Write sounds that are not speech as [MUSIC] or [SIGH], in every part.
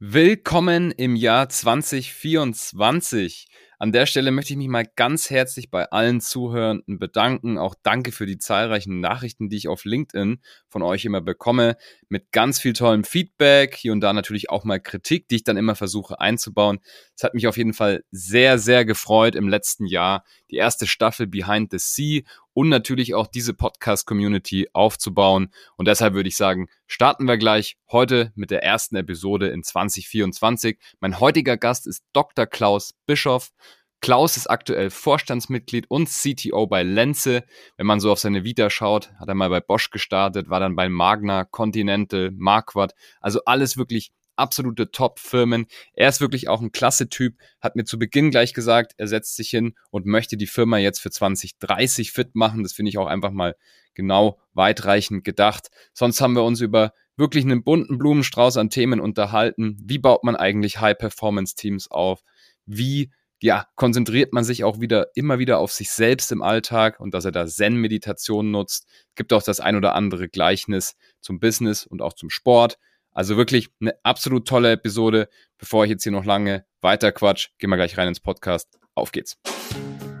Willkommen im Jahr 2024. An der Stelle möchte ich mich mal ganz herzlich bei allen Zuhörenden bedanken. Auch danke für die zahlreichen Nachrichten, die ich auf LinkedIn von euch immer bekomme. Mit ganz viel tollem Feedback, hier und da natürlich auch mal Kritik, die ich dann immer versuche einzubauen. Es hat mich auf jeden Fall sehr, sehr gefreut im letzten Jahr, die erste Staffel Behind the Sea und natürlich auch diese Podcast-Community aufzubauen. Und deshalb würde ich sagen, starten wir gleich heute mit der ersten Episode in 2024. Mein heutiger Gast ist Dr. Klaus Bischoff. Klaus ist aktuell Vorstandsmitglied und CTO bei Lenze. Wenn man so auf seine Vita schaut, hat er mal bei Bosch gestartet, war dann bei Magna, Continental, Marquardt. Also alles wirklich absolute Top-Firmen. Er ist wirklich auch ein klasse Typ, hat mir zu Beginn gleich gesagt, er setzt sich hin und möchte die Firma jetzt für 2030 fit machen. Das finde ich auch einfach mal genau weitreichend gedacht. Sonst haben wir uns über wirklich einen bunten Blumenstrauß an Themen unterhalten. Wie baut man eigentlich High-Performance-Teams auf? Wie ja, konzentriert man sich auch wieder immer wieder auf sich selbst im Alltag und dass er da Zen-Meditation nutzt. Gibt auch das ein oder andere Gleichnis zum Business und auch zum Sport. Also wirklich eine absolut tolle Episode. Bevor ich jetzt hier noch lange weiter quatsch, gehen wir gleich rein ins Podcast. Auf geht's.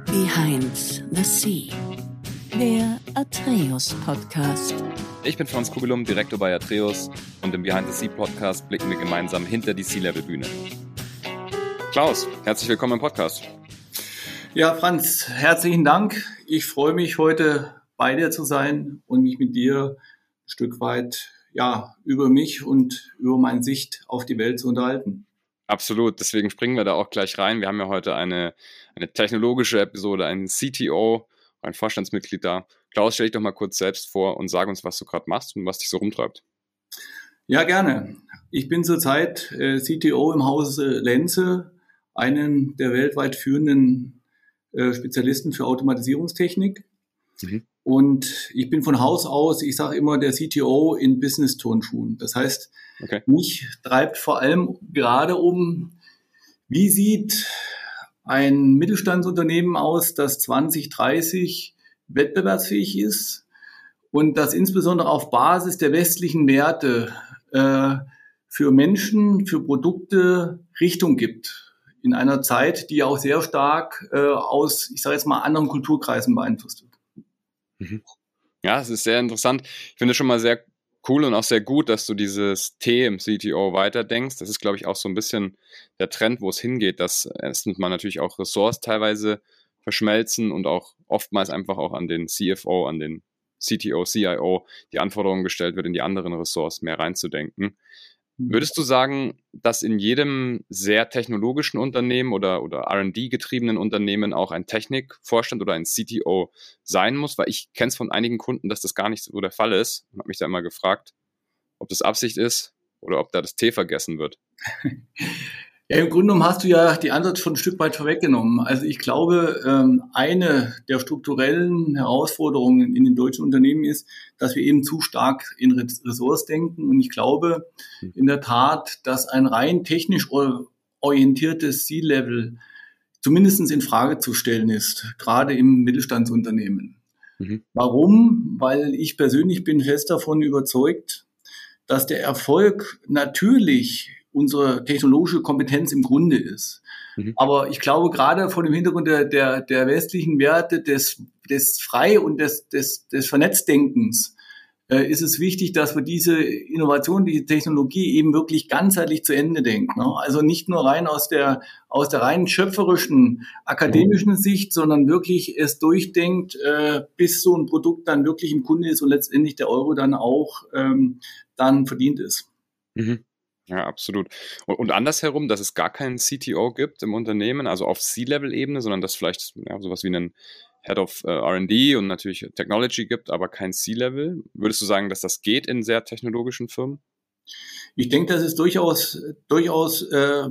Behind the Sea, der Atreus Podcast. Ich bin Franz Kugelum, Direktor bei Atreus und im Behind the Sea Podcast blicken wir gemeinsam hinter die Sea-Level-Bühne. Klaus, herzlich willkommen im Podcast. Ja, Franz, herzlichen Dank. Ich freue mich heute bei dir zu sein und mich mit dir ein Stück weit ja, über mich und über meine Sicht auf die Welt zu unterhalten. Absolut, deswegen springen wir da auch gleich rein. Wir haben ja heute eine, eine technologische Episode, einen CTO, ein Vorstandsmitglied da. Klaus, stell dich doch mal kurz selbst vor und sag uns, was du gerade machst und was dich so rumtreibt. Ja, gerne. Ich bin zurzeit äh, CTO im Hause Lenze, einen der weltweit führenden äh, Spezialisten für Automatisierungstechnik. Mhm. Und ich bin von Haus aus, ich sage immer, der CTO in Business-Turnschuhen. Das heißt, okay. mich treibt vor allem gerade um, wie sieht ein Mittelstandsunternehmen aus, das 2030 wettbewerbsfähig ist und das insbesondere auf Basis der westlichen Werte äh, für Menschen, für Produkte Richtung gibt. In einer Zeit, die auch sehr stark äh, aus, ich sage jetzt mal, anderen Kulturkreisen beeinflusst wird. Mhm. Ja, es ist sehr interessant. Ich finde es schon mal sehr cool und auch sehr gut, dass du dieses T im CTO weiterdenkst. Das ist, glaube ich, auch so ein bisschen der Trend, wo es hingeht, dass erstens mal natürlich auch Ressorts teilweise verschmelzen und auch oftmals einfach auch an den CFO, an den CTO, CIO die Anforderungen gestellt wird, in die anderen Ressorts mehr reinzudenken. Mhm. Würdest du sagen, dass in jedem sehr technologischen Unternehmen oder, oder RD-getriebenen Unternehmen auch ein Technikvorstand oder ein CTO sein muss? Weil ich kenne es von einigen Kunden, dass das gar nicht so der Fall ist und habe mich da immer gefragt, ob das Absicht ist oder ob da das T vergessen wird. [LAUGHS] Ja, im Grunde genommen hast du ja die Antwort schon ein Stück weit vorweggenommen. Also ich glaube, ähm, eine der strukturellen Herausforderungen in den deutschen Unternehmen ist, dass wir eben zu stark in Ressorts denken. Und ich glaube hm. in der Tat, dass ein rein technisch orientiertes C-Level zumindest in Frage zu stellen ist, gerade im Mittelstandsunternehmen. Mhm. Warum? Weil ich persönlich bin fest davon überzeugt, dass der Erfolg natürlich unsere technologische Kompetenz im Grunde ist. Mhm. Aber ich glaube, gerade vor dem Hintergrund der, der, der westlichen Werte des, des Frei- und des, des, des Vernetzdenkens äh, ist es wichtig, dass wir diese Innovation, diese Technologie eben wirklich ganzheitlich zu Ende denken. Ne? Also nicht nur rein aus der, aus der rein schöpferischen, akademischen mhm. Sicht, sondern wirklich es durchdenkt, äh, bis so ein Produkt dann wirklich im Kunde ist und letztendlich der Euro dann auch ähm, dann verdient ist. Mhm. Ja, absolut. Und, andersherum, dass es gar keinen CTO gibt im Unternehmen, also auf C-Level-Ebene, sondern dass vielleicht ja, sowas wie einen Head of äh, RD und natürlich Technology gibt, aber kein C-Level. Würdest du sagen, dass das geht in sehr technologischen Firmen? Ich denke, das ist durchaus, durchaus äh,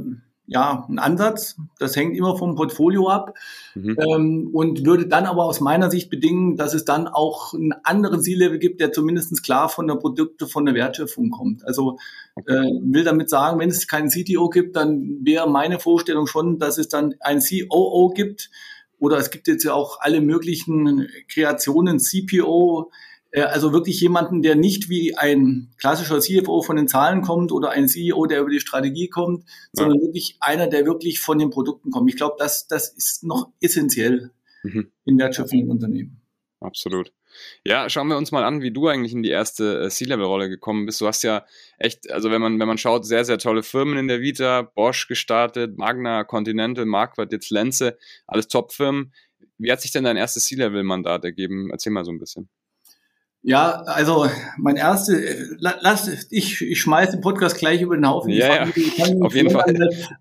ja, ein Ansatz. Das hängt immer vom Portfolio ab mhm. ähm, und würde dann aber aus meiner Sicht bedingen, dass es dann auch einen anderen C-Level gibt, der zumindest klar von der Produkte, von der Wertschöpfung kommt. Also äh, will damit sagen, wenn es keinen CTO gibt, dann wäre meine Vorstellung schon, dass es dann ein COO gibt oder es gibt jetzt ja auch alle möglichen Kreationen, CPO, also wirklich jemanden, der nicht wie ein klassischer CFO von den Zahlen kommt oder ein CEO, der über die Strategie kommt, ja. sondern wirklich einer, der wirklich von den Produkten kommt. Ich glaube, das, das ist noch essentiell mhm. in wertschöpfenden Unternehmen. Absolut. Ja, schauen wir uns mal an, wie du eigentlich in die erste äh, C-Level-Rolle gekommen bist. Du hast ja echt, also wenn man, wenn man schaut, sehr, sehr tolle Firmen in der Vita, Bosch gestartet, Magna, Continental, Marquardt, jetzt Lenze, alles Top-Firmen. Wie hat sich denn dein erstes C-Level-Mandat ergeben? Erzähl mal so ein bisschen. Ja, also mein erste, lass, ich, ich schmeiße den Podcast gleich über den Haufen. Ja, ja. auf jeden Fall.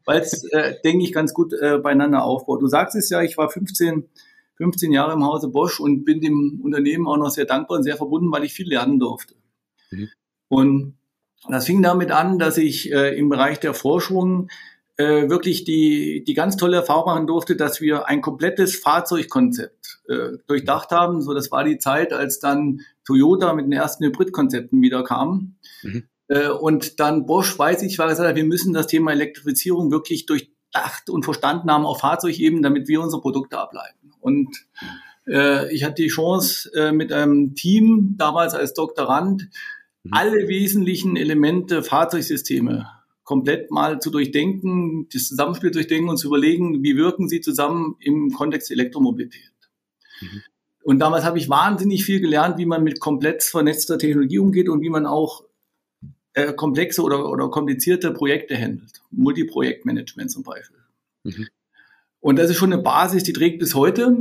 Weil es, äh, denke ich, ganz gut äh, beieinander aufbaut. Du sagst es ja, ich war 15, 15 Jahre im Hause Bosch und bin dem Unternehmen auch noch sehr dankbar und sehr verbunden, weil ich viel lernen durfte. Mhm. Und das fing damit an, dass ich äh, im Bereich der Forschung äh, wirklich die, die ganz tolle Erfahrung machen durfte, dass wir ein komplettes Fahrzeugkonzept äh, durchdacht haben. So, das war die Zeit, als dann Toyota mit den ersten Hybridkonzepten wieder kam. Mhm. Äh, und dann Bosch, weiß ich, war gesagt, wir müssen das Thema Elektrifizierung wirklich durchdacht und verstanden haben auf Fahrzeugebene, damit wir unsere Produkte ableiten. Und äh, ich hatte die Chance, äh, mit einem Team, damals als Doktorand, mhm. alle wesentlichen Elemente, Fahrzeugsysteme komplett mal zu durchdenken, das Zusammenspiel durchdenken und zu überlegen, wie wirken sie zusammen im Kontext Elektromobilität. Mhm. Und damals habe ich wahnsinnig viel gelernt, wie man mit komplett vernetzter Technologie umgeht und wie man auch äh, komplexe oder, oder komplizierte Projekte handelt. Multiprojektmanagement zum Beispiel. Mhm. Und das ist schon eine Basis, die trägt bis heute.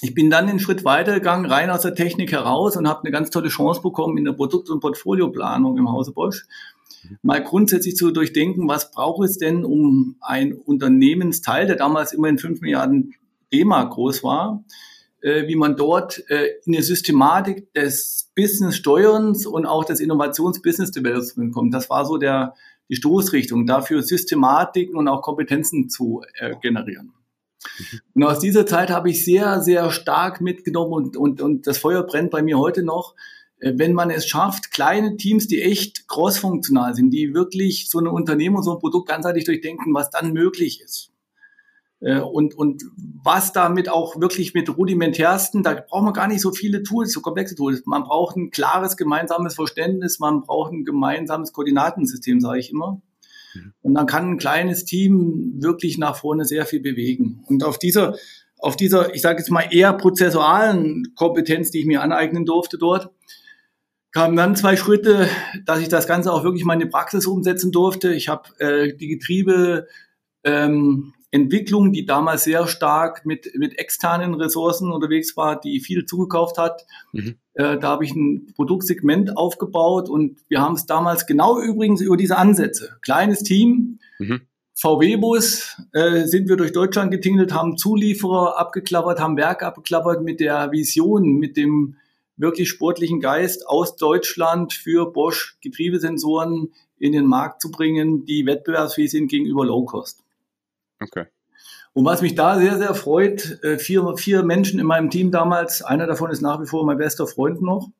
Ich bin dann einen Schritt weitergegangen, rein aus der Technik heraus und habe eine ganz tolle Chance bekommen in der Produkt- und Portfolioplanung im Hause Bosch mal grundsätzlich zu durchdenken, was braucht es denn, um ein Unternehmensteil, der damals immerhin 5 Milliarden D-Mark groß war, äh, wie man dort äh, in eine Systematik des Business-Steuerns und auch des Innovations-Business-Development kommt. Das war so der, die Stoßrichtung, dafür Systematiken und auch Kompetenzen zu äh, generieren. Mhm. Und aus dieser Zeit habe ich sehr, sehr stark mitgenommen und, und, und das Feuer brennt bei mir heute noch, wenn man es schafft, kleine Teams, die echt crossfunktional sind, die wirklich so eine Unternehmung, so ein Produkt ganzheitlich durchdenken, was dann möglich ist. Äh, und, und was damit auch wirklich mit rudimentärsten, da braucht man gar nicht so viele Tools, so komplexe Tools. Man braucht ein klares gemeinsames Verständnis, man braucht ein gemeinsames Koordinatensystem, sage ich immer. Mhm. Und dann kann ein kleines Team wirklich nach vorne sehr viel bewegen. Und auf dieser, auf dieser, ich sage jetzt mal eher prozessualen Kompetenz, die ich mir aneignen durfte dort, kamen dann zwei Schritte, dass ich das Ganze auch wirklich mal in die Praxis umsetzen durfte. Ich habe äh, die Getriebe ähm, Entwicklung, die damals sehr stark mit, mit externen Ressourcen unterwegs war, die viel zugekauft hat. Mhm. Äh, da habe ich ein Produktsegment aufgebaut und wir haben es damals genau übrigens über diese Ansätze. Kleines Team, mhm. VW-Bus äh, sind wir durch Deutschland getingelt, haben Zulieferer abgeklappert, haben Werke abgeklappert mit der Vision, mit dem wirklich sportlichen Geist aus Deutschland für Bosch Getriebesensoren in den Markt zu bringen, die wettbewerbsfähig sind gegenüber Low Cost. Okay. Und was mich da sehr, sehr freut, äh, vier, vier Menschen in meinem Team damals, einer davon ist nach wie vor mein bester Freund noch.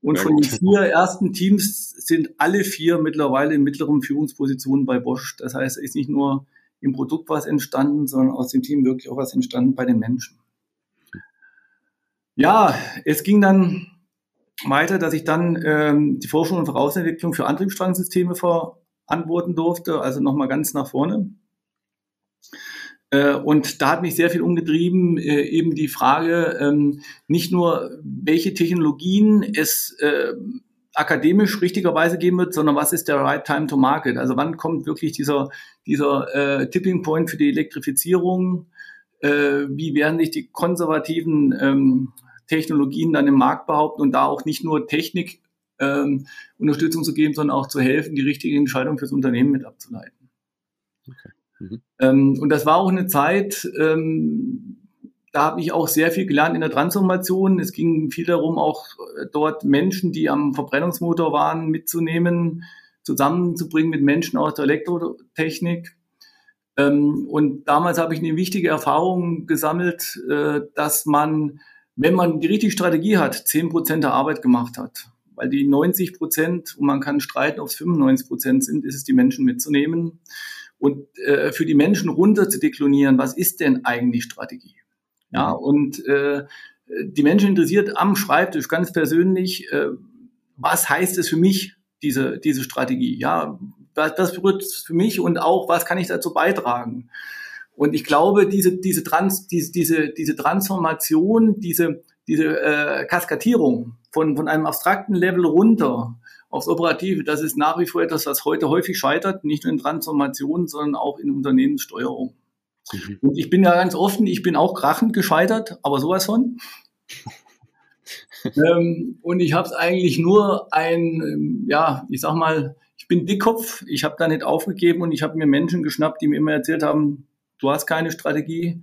Und von den vier ersten Teams sind alle vier mittlerweile in mittleren Führungspositionen bei Bosch. Das heißt, es ist nicht nur im Produkt was entstanden, sondern aus dem Team wirklich auch was entstanden bei den Menschen. Ja, es ging dann weiter, dass ich dann ähm, die Forschung und Vorausentwicklung für Antriebsstrangsysteme verantworten durfte, also nochmal ganz nach vorne. Äh, und da hat mich sehr viel umgetrieben, äh, eben die Frage, ähm, nicht nur, welche Technologien es äh, akademisch richtigerweise geben wird, sondern was ist der right time to market? Also wann kommt wirklich dieser, dieser Tipping Point für die Elektrifizierung? Wie werden sich die konservativen ähm, Technologien dann im Markt behaupten und da auch nicht nur Technik ähm, Unterstützung zu geben, sondern auch zu helfen, die richtige Entscheidung fürs Unternehmen mit abzuleiten. Okay. Mhm. Ähm, und das war auch eine Zeit, ähm, da habe ich auch sehr viel gelernt in der Transformation. Es ging viel darum, auch äh, dort Menschen, die am Verbrennungsmotor waren, mitzunehmen, zusammenzubringen mit Menschen aus der Elektrotechnik. Ähm, und damals habe ich eine wichtige Erfahrung gesammelt, äh, dass man wenn man die richtige Strategie hat, 10 Prozent der Arbeit gemacht hat. Weil die 90 Prozent, und man kann streiten, ob es 95 Prozent sind, ist es, die Menschen mitzunehmen und äh, für die Menschen runter zu deklonieren, was ist denn eigentlich Strategie? Ja, und äh, die Menschen interessiert am Schreibtisch ganz persönlich, äh, was heißt es für mich, diese, diese Strategie? Ja, das, das berührt für mich und auch, was kann ich dazu beitragen? Und ich glaube, diese, diese, Trans, diese, diese, diese Transformation, diese, diese äh, Kaskadierung von, von einem abstrakten Level runter aufs Operative, das ist nach wie vor etwas, was heute häufig scheitert, nicht nur in Transformation, sondern auch in Unternehmenssteuerung. Mhm. Und ich bin ja ganz offen, ich bin auch krachend gescheitert, aber sowas von. [LAUGHS] ähm, und ich habe es eigentlich nur ein, ähm, ja, ich sag mal, ich bin Dickkopf, ich habe da nicht aufgegeben und ich habe mir Menschen geschnappt, die mir immer erzählt haben, du hast keine Strategie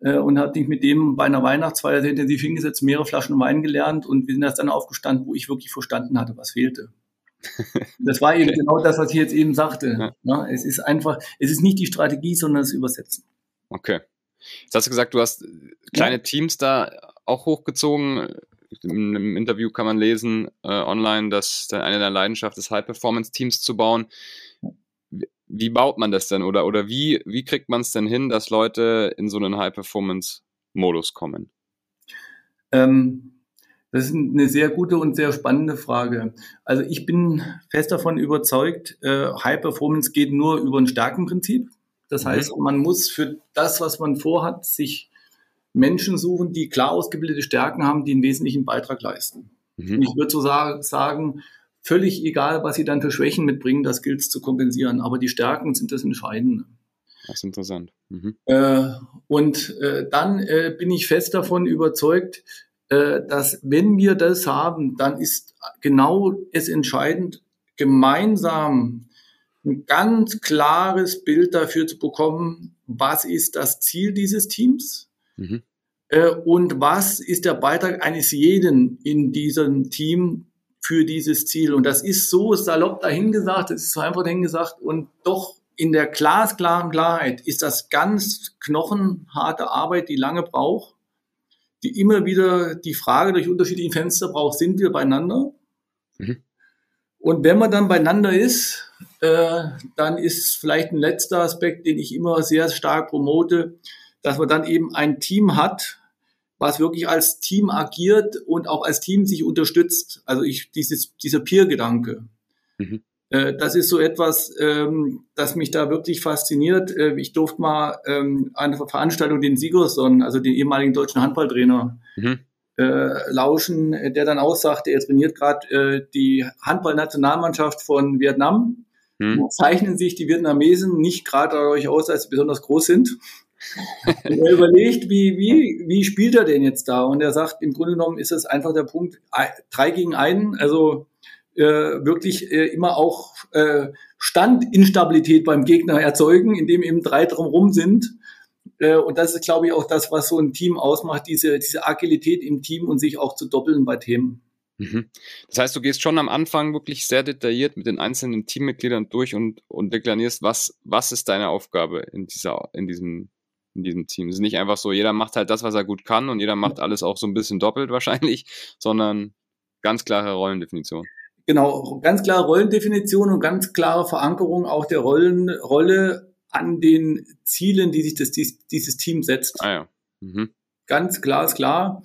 äh, und hat mich mit dem bei einer Weihnachtsfeier sehr intensiv hingesetzt, mehrere Flaschen Wein gelernt und wir sind erst dann aufgestanden, wo ich wirklich verstanden hatte, was fehlte. [LAUGHS] Das war eben genau das, was ich jetzt eben sagte. Ja. Ja, es ist einfach, es ist nicht die Strategie, sondern das Übersetzen. Okay. Jetzt hast du gesagt, du hast kleine ja. Teams da auch hochgezogen. In einem Interview kann man lesen äh, online, dass eine der Leidenschaften ist, High-Performance-Teams zu bauen wie baut man das denn oder, oder wie, wie kriegt man es denn hin, dass Leute in so einen High-Performance-Modus kommen? Ähm, das ist eine sehr gute und sehr spannende Frage. Also ich bin fest davon überzeugt, äh, High Performance geht nur über ein Stärkenprinzip. Das mhm. heißt, man muss für das, was man vorhat, sich Menschen suchen, die klar ausgebildete Stärken haben, die einen wesentlichen Beitrag leisten. Mhm. Ich würde so sagen, völlig egal, was sie dann für Schwächen mitbringen, das gilt es zu kompensieren. Aber die Stärken sind das Entscheidende. Das ist interessant. Mhm. Äh, und äh, dann äh, bin ich fest davon überzeugt, äh, dass wenn wir das haben, dann ist genau es entscheidend, gemeinsam ein ganz klares Bild dafür zu bekommen, was ist das Ziel dieses Teams mhm. Äh, und was ist der Beitrag eines jeden in diesem Team für dieses Ziel. Und das ist so salopp dahingesagt, das ist so einfach dahingesagt und doch in der glasklaren Klarheit ist das ganz knochenharte Arbeit, die lange braucht, die immer wieder die Frage durch unterschiedliche Fenster braucht, sind wir beieinander? Mhm. Und wenn man dann beieinander ist, äh, dann ist vielleicht ein letzter Aspekt, den ich immer sehr stark promote, dass man dann eben ein Team hat, was wirklich als Team agiert und auch als Team sich unterstützt. Also ich, dieses, dieser Peer-Gedanke. Mhm. Äh, das ist so etwas, ähm, das mich da wirklich fasziniert. Äh, ich durfte mal ähm, eine Veranstaltung den Sigurdsson, also den ehemaligen deutschen Handballtrainer, mhm. äh, lauschen, der dann aussagte, er trainiert gerade äh, die Handballnationalmannschaft von Vietnam. Mhm. Zeichnen sich die Vietnamesen nicht gerade dadurch aus, dass sie besonders groß sind er überlegt, wie, wie, wie spielt er denn jetzt da? Und er sagt, im Grunde genommen ist es einfach der Punkt, drei gegen einen, also äh, wirklich äh, immer auch äh, Standinstabilität beim Gegner erzeugen, indem eben drei drumherum sind. Äh, und das ist, glaube ich, auch das, was so ein Team ausmacht, diese, diese Agilität im Team und sich auch zu doppeln bei Themen. Mhm. Das heißt, du gehst schon am Anfang wirklich sehr detailliert mit den einzelnen Teammitgliedern durch und, und deklarierst, was, was ist deine Aufgabe in, dieser, in diesem in diesem Team. Es ist nicht einfach so, jeder macht halt das, was er gut kann und jeder macht alles auch so ein bisschen doppelt wahrscheinlich, [LAUGHS] sondern ganz klare Rollendefinition. Genau, ganz klare Rollendefinition und ganz klare Verankerung auch der Rollen, Rolle an den Zielen, die sich das, dieses Team setzt. Ah ja. Mhm. Ganz klar ist klar.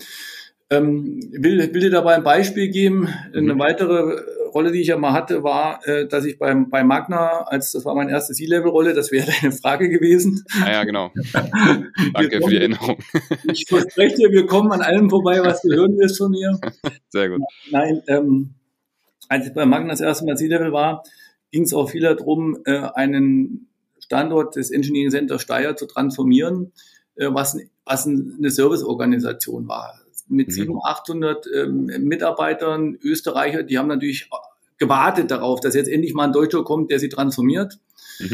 Ähm, will, will dir dabei ein Beispiel geben. Eine mhm. weitere Rolle, die ich ja mal hatte, war, äh, dass ich beim, bei Magna, als das war meine erste C-Level-Rolle, das wäre [LAUGHS] eine Frage gewesen. Ah ja, genau. [LAUGHS] Danke für die Erinnerung. [LAUGHS] ich verspreche dir, wir kommen an allem vorbei, was du hören wirst von mir. Sehr gut. Nein, ähm, als ich bei Magna das erste Mal C-Level war, ging es auch viel darum, äh, einen Standort des Engineering Center Steyr zu transformieren, äh, was, was eine Serviceorganisation war mit mhm. 700, 800 ähm, Mitarbeitern, Österreicher, die haben natürlich gewartet darauf, dass jetzt endlich mal ein Deutscher kommt, der sie transformiert. [LAUGHS]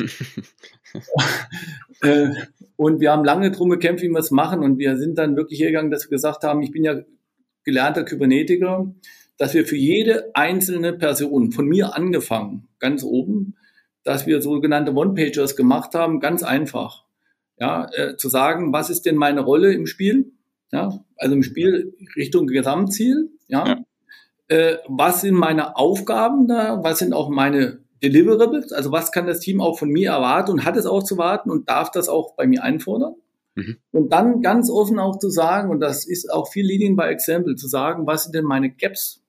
äh, und wir haben lange drum gekämpft, wie wir es machen. Und wir sind dann wirklich hergegangen, dass wir gesagt haben, ich bin ja gelernter Kybernetiker, dass wir für jede einzelne Person, von mir angefangen, ganz oben, dass wir sogenannte One-Pagers gemacht haben, ganz einfach. Ja, äh, zu sagen, was ist denn meine Rolle im Spiel? Ja, also im Spiel Richtung Gesamtziel. Ja. ja. Äh, was sind meine Aufgaben da? Was sind auch meine Deliverables? Also was kann das Team auch von mir erwarten und hat es auch zu warten und darf das auch bei mir einfordern? Mhm. Und dann ganz offen auch zu sagen, und das ist auch viel Leading by Example, zu sagen, was sind denn meine Gaps?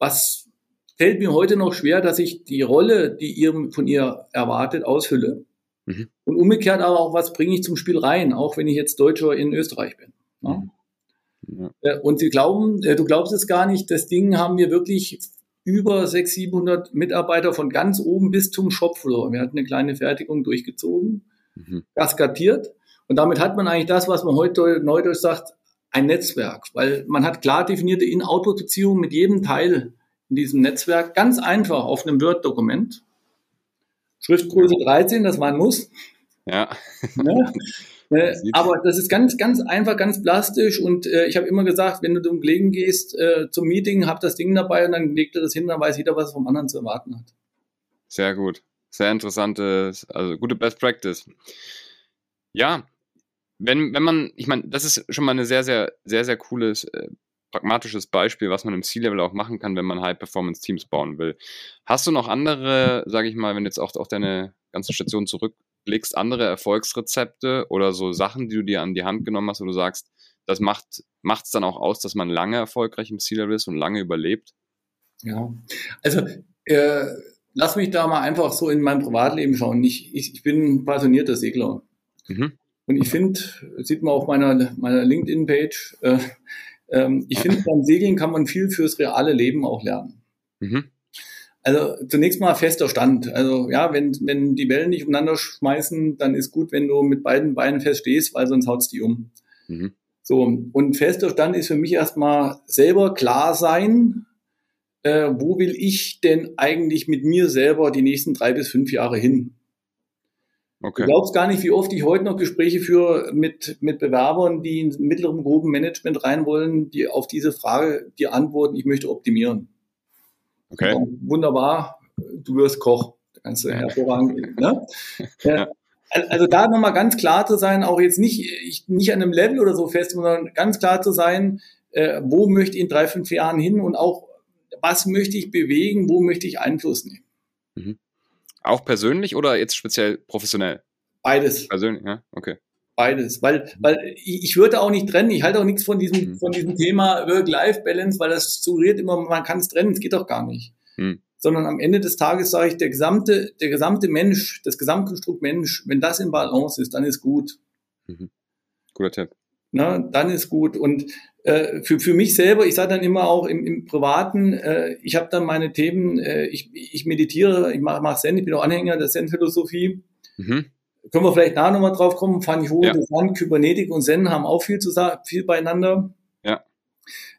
Was fällt mir heute noch schwer, dass ich die Rolle, die ihr von ihr erwartet, ausfülle? Mhm. Und umgekehrt aber auch, was bringe ich zum Spiel rein, auch wenn ich jetzt Deutscher in Österreich bin. Ne? Ja? Ja. Und sie glauben, äh, du glaubst es gar nicht, das Ding haben wir wirklich über 600, 700 Mitarbeiter von ganz oben bis zum Shopfloor. Wir hatten eine kleine Fertigung durchgezogen, mhm. kaskadiert. Und damit hat man eigentlich das, was man heute neudeutsch sagt, ein Netzwerk, weil man hat klar definierte In-Output-Beziehungen mit jedem Teil in diesem Netzwerk, ganz einfach auf einem Word-Dokument. Schriftgröße 13, das ein Muss. Ja. Ne? [LAUGHS] Äh, aber das ist ganz, ganz einfach, ganz plastisch und äh, ich habe immer gesagt, wenn du zum Kollegen gehst, äh, zum Meeting, hab das Ding dabei und dann legt er das hin, dann weiß jeder, was vom anderen zu erwarten hat. Sehr gut. Sehr interessantes, also gute Best Practice. Ja, wenn, wenn man, ich meine, das ist schon mal eine sehr, sehr, sehr, sehr cooles, äh, pragmatisches Beispiel, was man im C-Level auch machen kann, wenn man High-Performance-Teams bauen will. Hast du noch andere, sage ich mal, wenn jetzt auch, auch deine ganze Station zurückblickst, andere Erfolgsrezepte oder so Sachen, die du dir an die Hand genommen hast, wo du sagst, das macht es dann auch aus, dass man lange erfolgreich im C-Level ist und lange überlebt? Ja, also äh, lass mich da mal einfach so in mein Privatleben schauen. Ich, ich, ich bin passionierter Segler. Mhm. Und ich finde, sieht man auf meiner, meiner LinkedIn-Page, äh, ähm, ich [LAUGHS] finde, beim Segeln kann man viel fürs reale Leben auch lernen. Mhm. Also zunächst mal fester Stand. Also ja, wenn, wenn die Wellen nicht umeinander schmeißen, dann ist gut, wenn du mit beiden Beinen fest stehst, weil sonst haut's die um. Mhm. So, und fester Stand ist für mich erstmal selber klar sein, äh, wo will ich denn eigentlich mit mir selber die nächsten drei bis fünf Jahre hin? Okay. Du glaubst gar nicht, wie oft ich heute noch Gespräche führe mit, mit Bewerbern, die in mittlerem groben Management rein wollen, die auf diese Frage die antworten, ich möchte optimieren. Okay. Wunderbar, du wirst Koch. Da kannst du hervorragend. ne? [LAUGHS] ja. Also da nochmal ganz klar zu sein, auch jetzt nicht, ich, nicht an einem Level oder so fest, sondern ganz klar zu sein, äh, wo möchte ich in drei, fünf Jahren hin und auch, was möchte ich bewegen, wo möchte ich Einfluss nehmen. Mhm. Auch persönlich oder jetzt speziell professionell? Beides. Persönlich, ja, okay. Beides, weil, weil ich würde auch nicht trennen, ich halte auch nichts von diesem, mhm. von diesem Thema Work-Life-Balance, weil das suggeriert immer, man kann es trennen, es geht doch gar nicht. Mhm. Sondern am Ende des Tages sage ich, der gesamte, der gesamte Mensch, das Gesamtkonstrukt Mensch, wenn das in Balance ist, dann ist gut. Mhm. Guter Tipp. Na, dann ist gut. Und äh, für, für mich selber, ich sage dann immer auch im, im Privaten, äh, ich habe dann meine Themen, äh, ich, ich meditiere, ich mache mach Zen, ich bin auch Anhänger der Zen-Philosophie. Mhm. Können wir vielleicht nachher nochmal drauf kommen, fand ich hochinteressant. Ja. Kybernetik und Zen haben auch viel zu sagen, viel beieinander. Ja.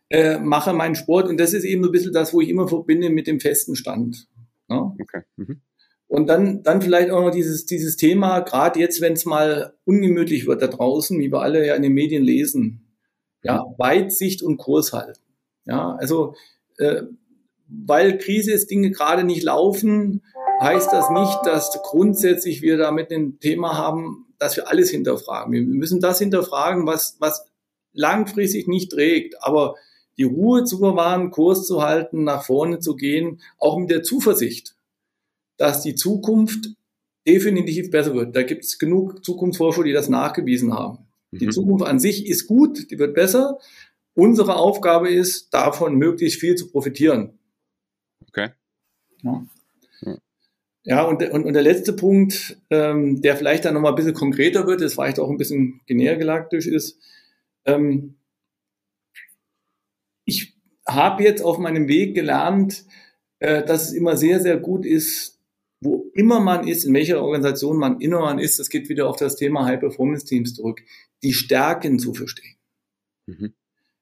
Äh, mache meinen Sport und das ist eben so ein bisschen das, wo ich immer verbinde mit dem festen Stand. Ja? Okay. Mhm. Und dann, dann vielleicht auch noch dieses, dieses Thema, gerade jetzt, wenn es mal ungemütlich wird da draußen, wie wir alle ja in den Medien lesen, ja, Weitsicht und Kurs halten. Ja, also äh, weil Krise ist, Dinge gerade nicht laufen, heißt das nicht, dass grundsätzlich wir damit ein Thema haben, dass wir alles hinterfragen. Wir müssen das hinterfragen, was, was langfristig nicht trägt, aber die Ruhe zu bewahren, Kurs zu halten, nach vorne zu gehen, auch mit der Zuversicht, dass die Zukunft definitiv besser wird. Da gibt es genug Zukunftsforscher, die das nachgewiesen haben. Die mhm. Zukunft an sich ist gut, die wird besser. Unsere Aufgabe ist, davon möglichst viel zu profitieren. Okay. Ja. Ja, und, und, und der letzte Punkt, ähm, der vielleicht dann nochmal ein bisschen konkreter wird, das vielleicht auch ein bisschen genergalaktisch ist. Ähm, ich habe jetzt auf meinem Weg gelernt, äh, dass es immer sehr, sehr gut ist, wo immer man ist, in welcher Organisation man immer man ist, das geht wieder auf das Thema High-Performance-Teams zurück, die Stärken zu verstehen. Mhm.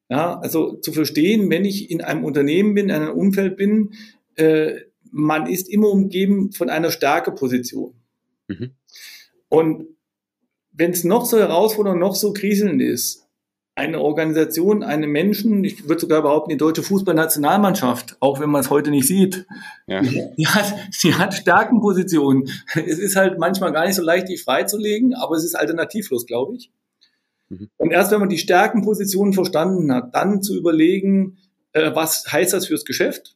Ja, also zu verstehen, wenn ich in einem Unternehmen bin, in einem Umfeld bin, äh, man ist immer umgeben von einer Stärkeposition. Mhm. Und wenn es noch so herausfordernd, noch so kriselnd ist, eine Organisation, eine Menschen, ich würde sogar behaupten, die deutsche Fußballnationalmannschaft, auch wenn man es heute nicht sieht, ja. [LAUGHS] die, hat, die hat Stärkenpositionen. Es ist halt manchmal gar nicht so leicht, die freizulegen, aber es ist alternativlos, glaube ich. Mhm. Und erst wenn man die Stärkenpositionen verstanden hat, dann zu überlegen, äh, was heißt das fürs Geschäft?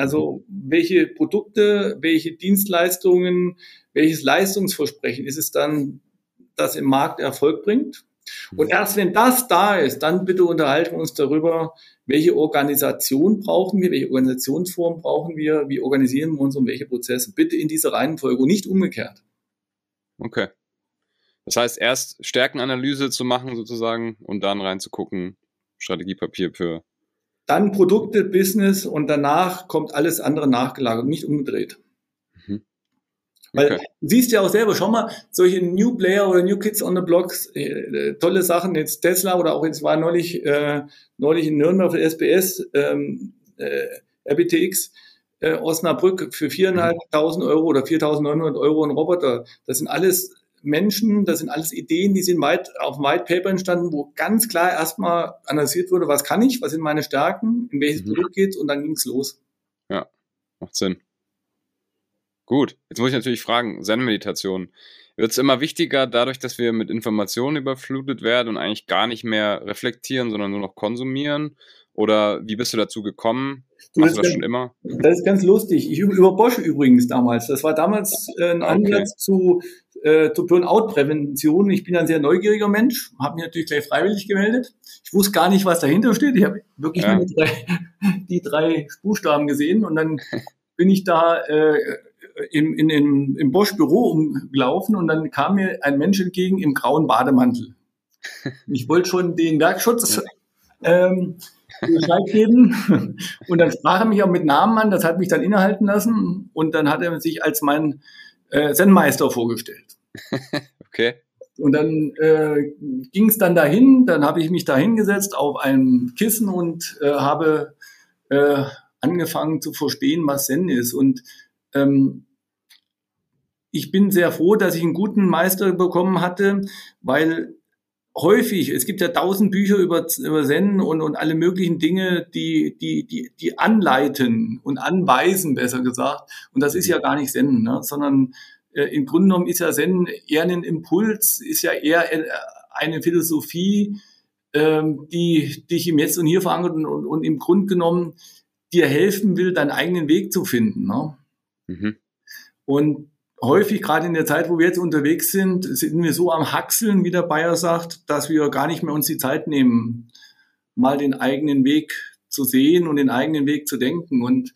Also welche Produkte, welche Dienstleistungen, welches Leistungsversprechen ist es dann, das im Markt Erfolg bringt? Und erst wenn das da ist, dann bitte unterhalten wir uns darüber, welche Organisation brauchen wir, welche Organisationsform brauchen wir, wie organisieren wir uns und welche Prozesse. Bitte in dieser Reihenfolge und nicht umgekehrt. Okay. Das heißt, erst Stärkenanalyse zu machen sozusagen und dann reinzugucken, Strategiepapier für. Dann Produkte, Business und danach kommt alles andere nachgelagert, nicht umgedreht. Weil okay. du siehst ja auch selber, schau mal, solche New Player oder New Kids on the Blocks, äh, tolle Sachen, jetzt Tesla oder auch jetzt war neulich, äh, neulich in Nürnberg für SBS, ähm, äh, RBTX, äh, Osnabrück für 4.500 Euro oder 4.900 Euro ein Roboter. Das sind alles Menschen, das sind alles Ideen, die sind weit, auf dem White Paper entstanden, wo ganz klar erstmal analysiert wurde, was kann ich, was sind meine Stärken, in welches mhm. Produkt geht's und dann ging's los. Ja, macht Sinn. Gut, jetzt muss ich natürlich fragen, Zen-Meditation. Wird es immer wichtiger, dadurch, dass wir mit Informationen überflutet werden und eigentlich gar nicht mehr reflektieren, sondern nur noch konsumieren? Oder wie bist du dazu gekommen? Machst du das schon immer? Das ist ganz lustig. Ich über Bosch übrigens damals. Das war damals äh, ein Ansatz okay. zu, äh, Burnout-Prävention. Ich bin ein sehr neugieriger Mensch, habe mich natürlich gleich freiwillig gemeldet. Ich wusste gar nicht, was dahinter steht. Ich habe wirklich ja. nur die drei, [LAUGHS] die drei Buchstaben gesehen und dann [LAUGHS] bin ich da äh, im, in, in, im Bosch-Büro umgelaufen und dann kam mir ein Mensch entgegen im grauen Bademantel. Ich wollte schon den Werkschutz ähm, Bescheid geben und dann sprach er mich auch mit Namen an, das hat mich dann innehalten lassen und dann hat er sich als mein äh, Zen-Meister vorgestellt. [LAUGHS] Okay. Und dann äh, ging es dann dahin, dann habe ich mich da hingesetzt auf ein Kissen und äh, habe äh, angefangen zu verstehen, was Zen ist. Und ähm, ich bin sehr froh, dass ich einen guten Meister bekommen hatte, weil häufig, es gibt ja tausend Bücher über, über Zen und, und alle möglichen Dinge, die, die, die, die anleiten und anweisen, besser gesagt. Und das ist ja gar nicht Zen, ne? sondern im Grunde genommen ist ja Zen eher ein Impuls, ist ja eher äh, eine Philosophie, ähm, die dich im Jetzt und Hier verankert und, und, und im Grunde genommen dir helfen will, deinen eigenen Weg zu finden. Ne? Mhm. Und häufig, gerade in der Zeit, wo wir jetzt unterwegs sind, sind wir so am Haxeln, wie der Bayer sagt, dass wir gar nicht mehr uns die Zeit nehmen, mal den eigenen Weg zu sehen und den eigenen Weg zu denken. Und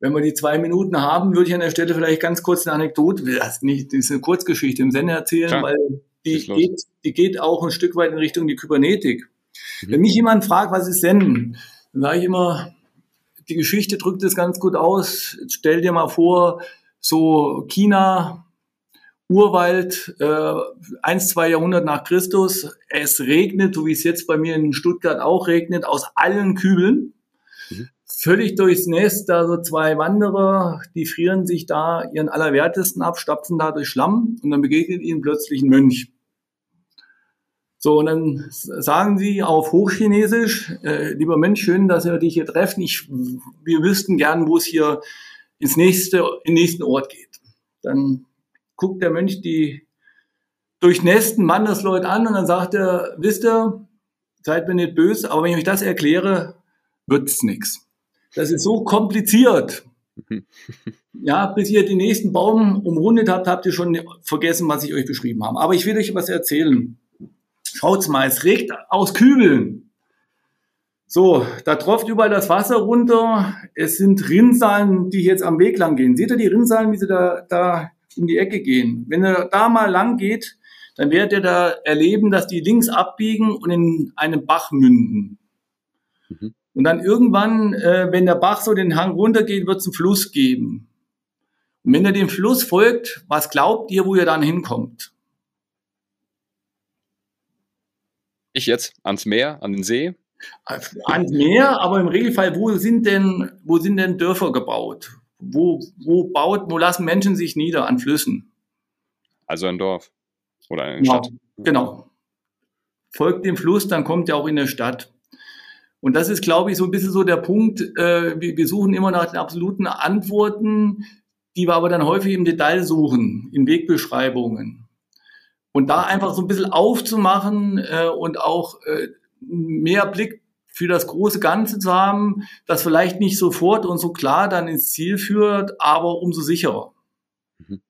wenn wir die zwei Minuten haben, würde ich an der Stelle vielleicht ganz kurz eine Anekdote, das, nicht, das ist eine Kurzgeschichte im Sender erzählen, Klar. weil die geht, die geht auch ein Stück weit in Richtung die Kybernetik. Mhm. Wenn mich jemand fragt, was ist Zen, dann sage ich immer, die Geschichte drückt es ganz gut aus. Stell dir mal vor, so China, Urwald, äh, eins, zwei Jahrhundert nach Christus. Es regnet, so wie es jetzt bei mir in Stuttgart auch regnet, aus allen Kübeln. Mhm. Völlig durchs Nest, da so zwei Wanderer, die frieren sich da ihren Allerwertesten ab, stapfen da durch Schlamm und dann begegnet ihnen plötzlich ein Mönch. So, und dann sagen sie auf Hochchinesisch, äh, lieber Mensch, schön, dass wir dich hier treffen. Ich, wir wüssten gern, wo es hier ins nächste, in den nächsten Ort geht. Dann guckt der Mönch die durchnässten Mannesleute an und dann sagt er, wisst ihr, seid mir nicht böse, aber wenn ich euch das erkläre, wird's nix. Das ist so kompliziert. [LAUGHS] Ja, bis ihr den nächsten Baum umrundet habt, habt ihr schon vergessen, was ich euch beschrieben habe. Aber ich will euch was erzählen. Schaut's mal, es regt aus Kübeln. So, da tropft überall das Wasser runter. Es sind Rinnsalen, die jetzt am Weg lang gehen. Seht ihr die Rinnsalen, wie sie da, da in die Ecke gehen? Wenn ihr da mal lang geht, dann werdet ihr da erleben, dass die links abbiegen und in einen Bach münden. Mhm. Und dann irgendwann, äh, wenn der Bach so den Hang runtergeht, wird es einen Fluss geben. Und wenn ihr dem Fluss folgt, was glaubt ihr, wo ihr dann hinkommt? Ich jetzt ans Meer, an den See? Ans Meer, aber im Regelfall, wo sind denn, wo sind denn Dörfer gebaut? Wo, wo baut, wo lassen Menschen sich nieder an Flüssen? Also ein Dorf oder eine genau, Stadt. Genau. Folgt dem Fluss, dann kommt er auch in der Stadt. Und das ist, glaube ich, so ein bisschen so der Punkt. Äh, wir, wir suchen immer nach den absoluten Antworten, die wir aber dann häufig im Detail suchen, in Wegbeschreibungen. Und da einfach so ein bisschen aufzumachen äh, und auch äh, mehr Blick für das große Ganze zu haben, das vielleicht nicht sofort und so klar dann ins Ziel führt, aber umso sicherer. Mhm.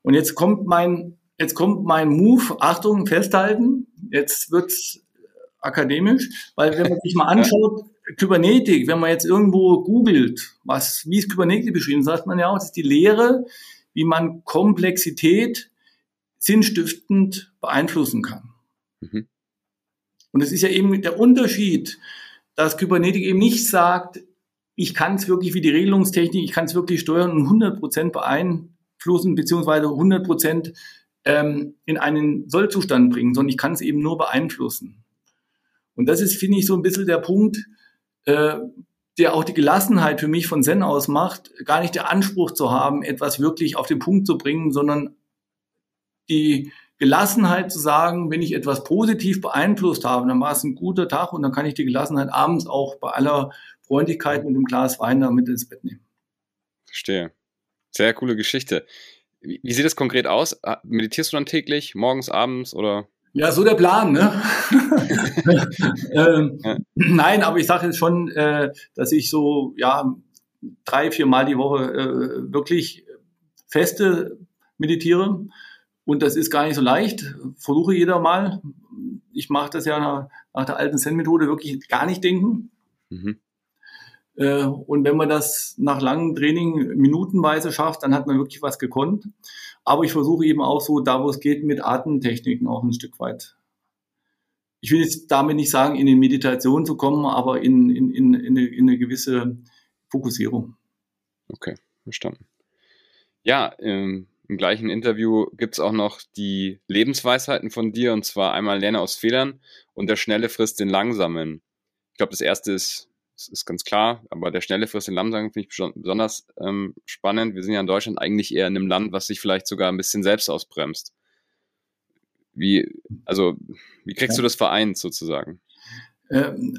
Und jetzt kommt mein, jetzt kommt mein Move, Achtung, festhalten, jetzt wird's akademisch, weil wenn man sich mal [LAUGHS] anschaut, Kybernetik, wenn man jetzt irgendwo googelt, was, wie ist Kybernetik beschrieben, sagt man ja auch, das ist die Lehre, wie man Komplexität sinnstiftend beeinflussen kann. Mhm. Und es ist ja eben der Unterschied, dass Kybernetik eben nicht sagt, ich kann es wirklich wie die Regelungstechnik, ich kann es wirklich steuern und 100 Prozent beeinflussen, beziehungsweise 100 Prozent ähm, in einen Sollzustand bringen, sondern ich kann es eben nur beeinflussen. Und das ist, finde ich, so ein bisschen der Punkt, äh, der auch die Gelassenheit für mich von Zen ausmacht, gar nicht der Anspruch zu haben, etwas wirklich auf den Punkt zu bringen, sondern die Gelassenheit zu sagen, wenn ich etwas positiv beeinflusst habe, dann war es ein guter Tag und dann kann ich die Gelassenheit abends auch bei aller Freundlichkeit mit einem Glas Wein da mit ins Bett nehmen. Verstehe. Sehr coole Geschichte. Wie, wie sieht das konkret aus? Meditierst du dann täglich, morgens, abends oder? Ja, so der Plan, ne? [LAUGHS] ähm, ja. Nein, aber ich sage jetzt schon, äh, dass ich so, ja, drei, vier Mal die Woche äh, wirklich feste meditiere. Und das ist gar nicht so leicht. Versuche jeder mal. Ich mache das ja nach, nach der alten Zen-Methode wirklich gar nicht denken. Mhm. Äh, und wenn man das nach langem Training minutenweise schafft, dann hat man wirklich was gekonnt. Aber ich versuche eben auch so, da wo es geht, mit Atemtechniken auch ein Stück weit. Ich will jetzt damit nicht sagen, in die Meditation zu kommen, aber in, in, in, in, eine, in eine gewisse Fokussierung. Okay, verstanden. Ja, ähm, im gleichen Interview gibt es auch noch die Lebensweisheiten von dir, und zwar einmal Lerne aus Fehlern und der Schnelle frisst den Langsamen. Ich glaube, das erste ist das ist ganz klar, aber der schnelle Frisst den Lamm sagen finde ich besonders ähm, spannend. Wir sind ja in Deutschland eigentlich eher in einem Land, was sich vielleicht sogar ein bisschen selbst ausbremst. Wie, also, wie kriegst ja. du das vereint sozusagen? Ähm,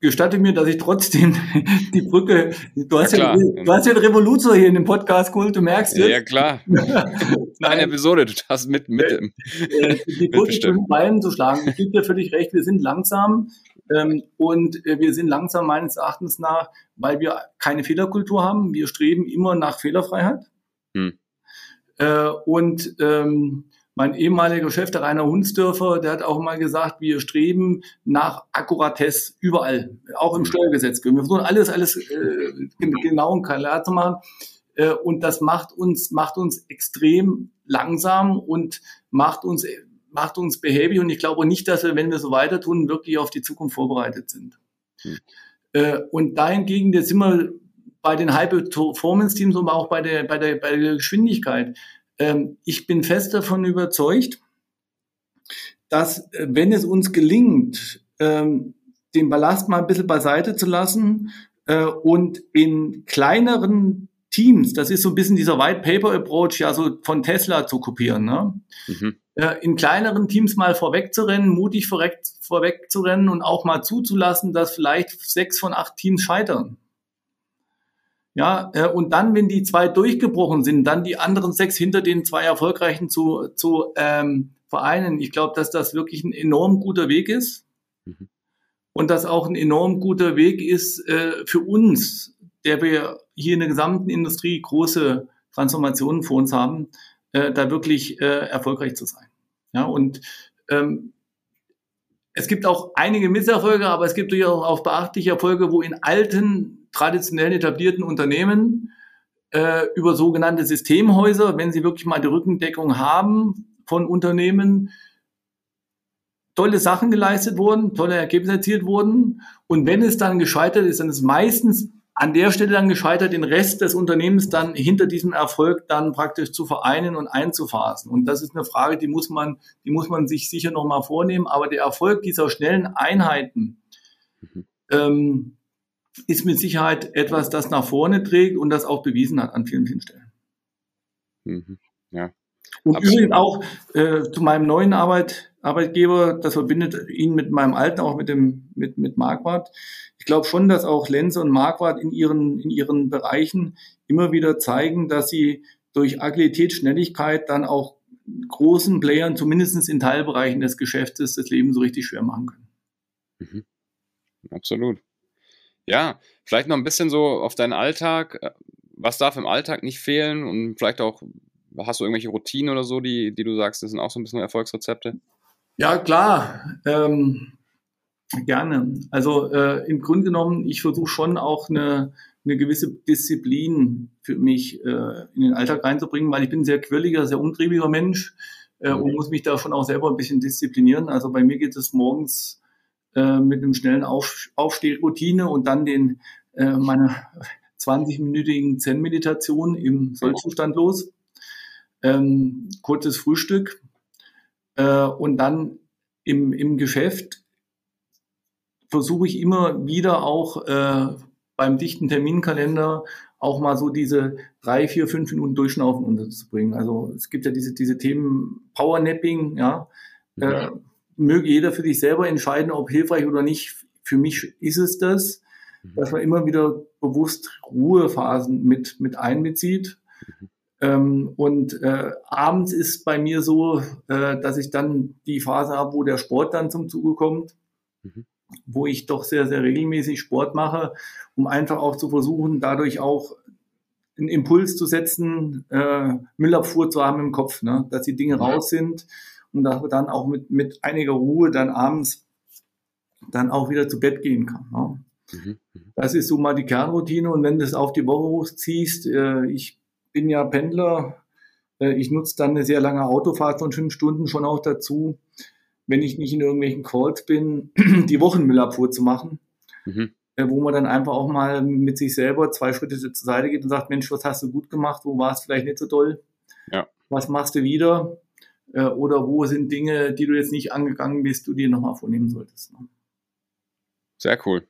gestatte mir, dass ich trotzdem [LAUGHS] die Brücke, du hast, ja, ja, du hast ja einen Revoluzer hier in dem Podcast geholt, du merkst es. Ja, klar. [LAUGHS] Eine Episode, du hast mit, mit, äh, äh Die [LAUGHS] Brücke zwischen beiden zu schlagen. Ich gebe dir völlig recht, wir sind langsam ähm, und äh, wir sind langsam meines Erachtens nach, weil wir keine Fehlerkultur haben. Wir streben immer nach Fehlerfreiheit. Hm. Äh, und ähm, mein ehemaliger Chef, der Rainer Hunsdörfer, der hat auch mal gesagt, wir streben nach Akkuratesse überall, auch im Steuergesetz. Wir versuchen alles, alles äh, genau und klar zu machen. Äh, und das macht uns, macht uns extrem langsam und macht uns, macht uns behäbig. Und ich glaube nicht, dass wir, wenn wir so weiter tun, wirklich auf die Zukunft vorbereitet sind. Hm. Äh, und dahingegen, jetzt sind wir bei den High-Performance-Teams und auch bei der, bei der, bei der Geschwindigkeit. Ähm, ich bin fest davon überzeugt, dass äh, wenn es uns gelingt, ähm, den Ballast mal ein bisschen beiseite zu lassen äh, und in kleineren Teams, das ist so ein bisschen dieser White Paper Approach, ja so von Tesla zu kopieren, ne? Mhm. Äh, in kleineren Teams mal vorweg zu rennen, mutig vorweg, vorweg zu rennen und auch mal zuzulassen, dass vielleicht sechs von acht Teams scheitern. Ja, äh, und dann, wenn die zwei durchgebrochen sind, dann die anderen sechs hinter den zwei erfolgreichen zu, zu ähm, vereinen. Ich glaube, dass das wirklich ein enorm guter Weg ist. Mhm. Und dass auch ein enorm guter Weg ist äh, für uns, der wir hier in der gesamten Industrie große Transformationen vor uns haben, äh, da wirklich äh, erfolgreich zu sein. Ja, und ähm, es gibt auch einige Misserfolge, aber es gibt durchaus auch beachtliche Erfolge, wo in alten traditionell etablierten Unternehmen äh, über sogenannte Systemhäuser, wenn sie wirklich mal die Rückendeckung haben von Unternehmen, tolle Sachen geleistet wurden, tolle Ergebnisse erzielt wurden. Und wenn es dann gescheitert ist, dann ist es meistens an der Stelle dann gescheitert, den Rest des Unternehmens dann hinter diesem Erfolg dann praktisch zu vereinen und einzuphasen. Und das ist eine Frage, die muss man, die muss man sich sicher nochmal vornehmen. Aber der Erfolg dieser schnellen Einheiten, mhm. ähm, ist mit Sicherheit etwas, das nach vorne trägt und das auch bewiesen hat an vielen, vielen Stellen. Mhm. Ja. Und Absolut. übrigens auch äh, zu meinem neuen Arbeit, Arbeitgeber, das verbindet ihn mit meinem alten, auch mit dem mit mit Marquardt. Ich glaube schon, dass auch Lenze und Marquardt in ihren in ihren Bereichen immer wieder zeigen, dass sie durch Agilität, Schnelligkeit dann auch großen Playern, zumindest in Teilbereichen des Geschäftes, das Leben so richtig schwer machen können. Mhm. Absolut. Ja, vielleicht noch ein bisschen so auf deinen Alltag. Was darf im Alltag nicht fehlen? Und vielleicht auch, hast du irgendwelche Routinen oder so, die, die du sagst, das sind auch so ein bisschen Erfolgsrezepte? Ja, klar. Ähm, gerne. Also äh, im Grunde genommen, ich versuche schon auch eine, eine gewisse Disziplin für mich äh, in den Alltag reinzubringen, weil ich bin ein sehr quirliger, sehr umtriebiger Mensch äh, und muss mich davon auch selber ein bisschen disziplinieren. Also bei mir geht es morgens äh, mit einem schnellen Auf Aufstehroutine und dann den äh, meine 20-minütigen Zen-Meditation im Sollzustand los. Ähm, kurzes Frühstück äh, und dann im, im Geschäft versuche ich immer wieder auch äh, beim dichten Terminkalender auch mal so diese drei, vier, fünf Minuten Durchschnaufen unterzubringen. Also es gibt ja diese, diese Themen Powernapping, ja. ja. Äh, möge jeder für sich selber entscheiden, ob hilfreich oder nicht. Für mich ist es das, mhm. dass man immer wieder bewusst Ruhephasen mit, mit einbezieht. Mhm. Ähm, und äh, abends ist bei mir so, äh, dass ich dann die Phase habe, wo der Sport dann zum Zuge kommt. Mhm wo ich doch sehr, sehr regelmäßig Sport mache, um einfach auch zu versuchen, dadurch auch einen Impuls zu setzen, äh, Müllabfuhr zu haben im Kopf, ne? dass die Dinge raus sind und dass man dann auch mit, mit einiger Ruhe dann abends dann auch wieder zu Bett gehen kann. Ne? Mhm. mhm. Das ist so mal die Kernroutine und wenn du es auf die Woche hochziehst, äh, ich bin ja Pendler, äh, ich nutze dann eine sehr lange Autofahrt von fünf Stunden schon auch dazu, wenn ich nicht in irgendwelchen Calls bin, [CLEARS THROAT] die Wochenmüllabfuhr zu machen, mhm. äh, wo man dann einfach auch mal mit sich selber zwei Schritte zur Seite geht und sagt, Mensch, was hast du gut gemacht, wo war es vielleicht nicht so toll, ja. was machst du wieder äh, oder wo sind Dinge, die du jetzt nicht angegangen bist, du dir nochmal vornehmen solltest. Ne? Sehr cool.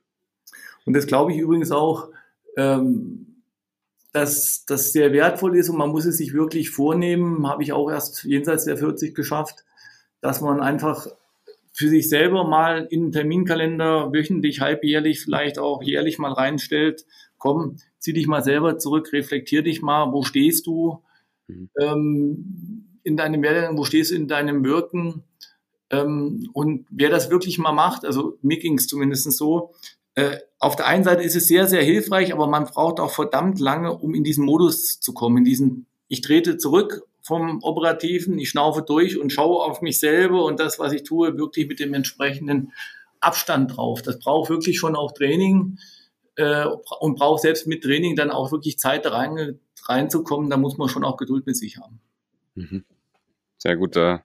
Und das glaube ich übrigens auch, ähm, dass das sehr wertvoll ist und man muss es sich wirklich vornehmen, habe ich auch erst jenseits der 40 geschafft, dass man einfach für sich selber mal in den Terminkalender wöchentlich, halbjährlich, vielleicht auch jährlich mal reinstellt, komm, zieh dich mal selber zurück, reflektier dich mal, wo stehst du mhm. ähm, in deinem Werdegang, wo stehst du in deinem Wirken ähm, und wer das wirklich mal macht, also mir ging es zumindest so, auf der einen Seite ist es sehr, sehr hilfreich, aber man braucht auch verdammt lange, um in diesen Modus zu kommen, in diesen, ich trete zurück vom Operativen, ich schnaufe durch und schaue auf mich selber und das, was ich tue, wirklich mit dem entsprechenden Abstand drauf. Das braucht wirklich schon auch Training äh, und braucht selbst mit Training dann auch wirklich Zeit rein, reinzukommen. Da muss man schon auch Geduld mit sich haben. Mhm. Sehr guter,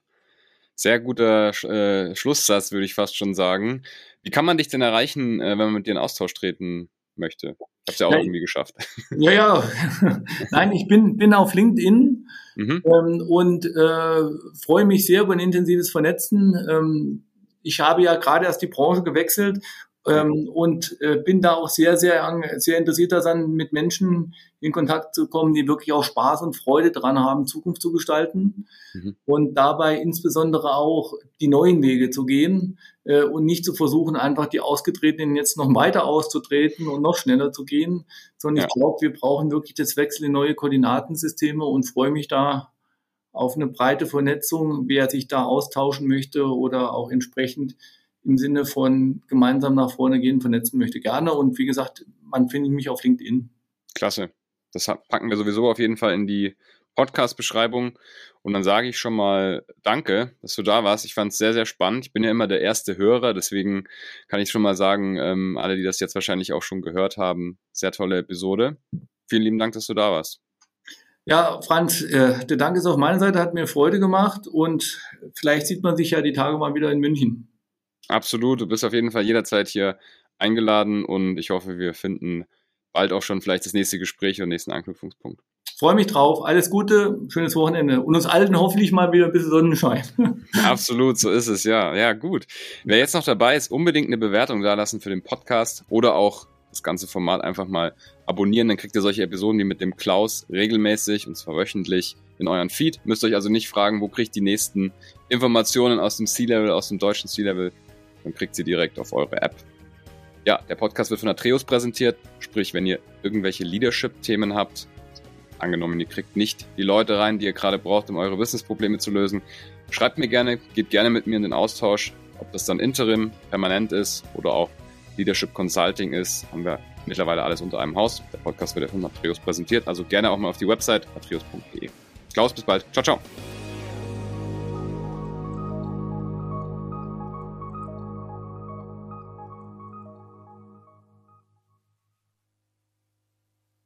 sehr guter äh, Schlusssatz, würde ich fast schon sagen. Wie kann man dich denn erreichen, äh, wenn man mit dir in Austausch treten möchte? Ich habe es ja auch ja, irgendwie geschafft. [LAUGHS] Ja, ja. [LAUGHS] Nein, ich bin, bin auf LinkedIn mhm. ähm, und äh, freue mich sehr über ein intensives Vernetzen. Ähm, ich habe ja gerade erst die Branche gewechselt ähm, und äh, bin da auch sehr, sehr, sehr interessiert daran, mit Menschen in Kontakt zu kommen, die wirklich auch Spaß und Freude daran haben, Zukunft zu gestalten mhm. und dabei insbesondere auch die neuen Wege zu gehen äh, und nicht zu versuchen, einfach die Ausgetretenen jetzt noch weiter auszutreten und noch schneller zu gehen, sondern ja. ich glaube, wir brauchen wirklich das Wechsel in neue Koordinatensysteme und freue mich da auf eine breite Vernetzung, wer sich da austauschen möchte oder auch entsprechend im Sinne von gemeinsam nach vorne gehen, vernetzen möchte. Gerne. Und wie gesagt, man findet mich auf LinkedIn. Klasse. Das packen wir sowieso auf jeden Fall in die Podcast-Beschreibung. Und dann sage ich schon mal Danke, dass du da warst. Ich fand es sehr, sehr spannend. Ich bin ja immer der erste Hörer, deswegen kann ich schon mal sagen, ähm, alle, die das jetzt wahrscheinlich auch schon gehört haben, sehr tolle Episode. Vielen lieben Dank, dass du da warst. Ja, Franz, äh, der Dank ist auf meiner Seite, hat mir Freude gemacht und vielleicht sieht man sich ja die Tage mal wieder in München. Absolut, du bist auf jeden Fall jederzeit hier eingeladen und ich hoffe, wir finden bald auch schon vielleicht das nächste Gespräch und nächsten Anknüpfungspunkt. Freue mich drauf. Alles Gute, schönes Wochenende und uns allen hoffentlich mal wieder ein bisschen Sonnenschein. [LAUGHS] Absolut, so ist es, ja. Ja, gut. Wer jetzt noch dabei ist, unbedingt eine Bewertung da lassen für den Podcast oder auch das ganze Format einfach mal abonnieren. Dann kriegt ihr solche Episoden wie mit dem Klaus regelmäßig und zwar wöchentlich in euren Feed. Müsst euch also nicht fragen, wo kriegt die nächsten Informationen aus dem C-Level, aus dem deutschen C-Level dann kriegt sie direkt auf eure App. Ja, der Podcast wird von Atreus präsentiert, sprich, wenn ihr irgendwelche Leadership-Themen habt, angenommen, ihr kriegt nicht die Leute rein, die ihr gerade braucht, um eure Business-Probleme zu lösen, schreibt mir gerne, geht gerne mit mir in den Austausch, ob das dann Interim, permanent ist oder auch Leadership Consulting ist, haben wir mittlerweile alles unter einem Haus. Der Podcast wird von Atreus präsentiert, also gerne auch mal auf die Website atreus.de. Klaus, bis bald. Ciao, ciao.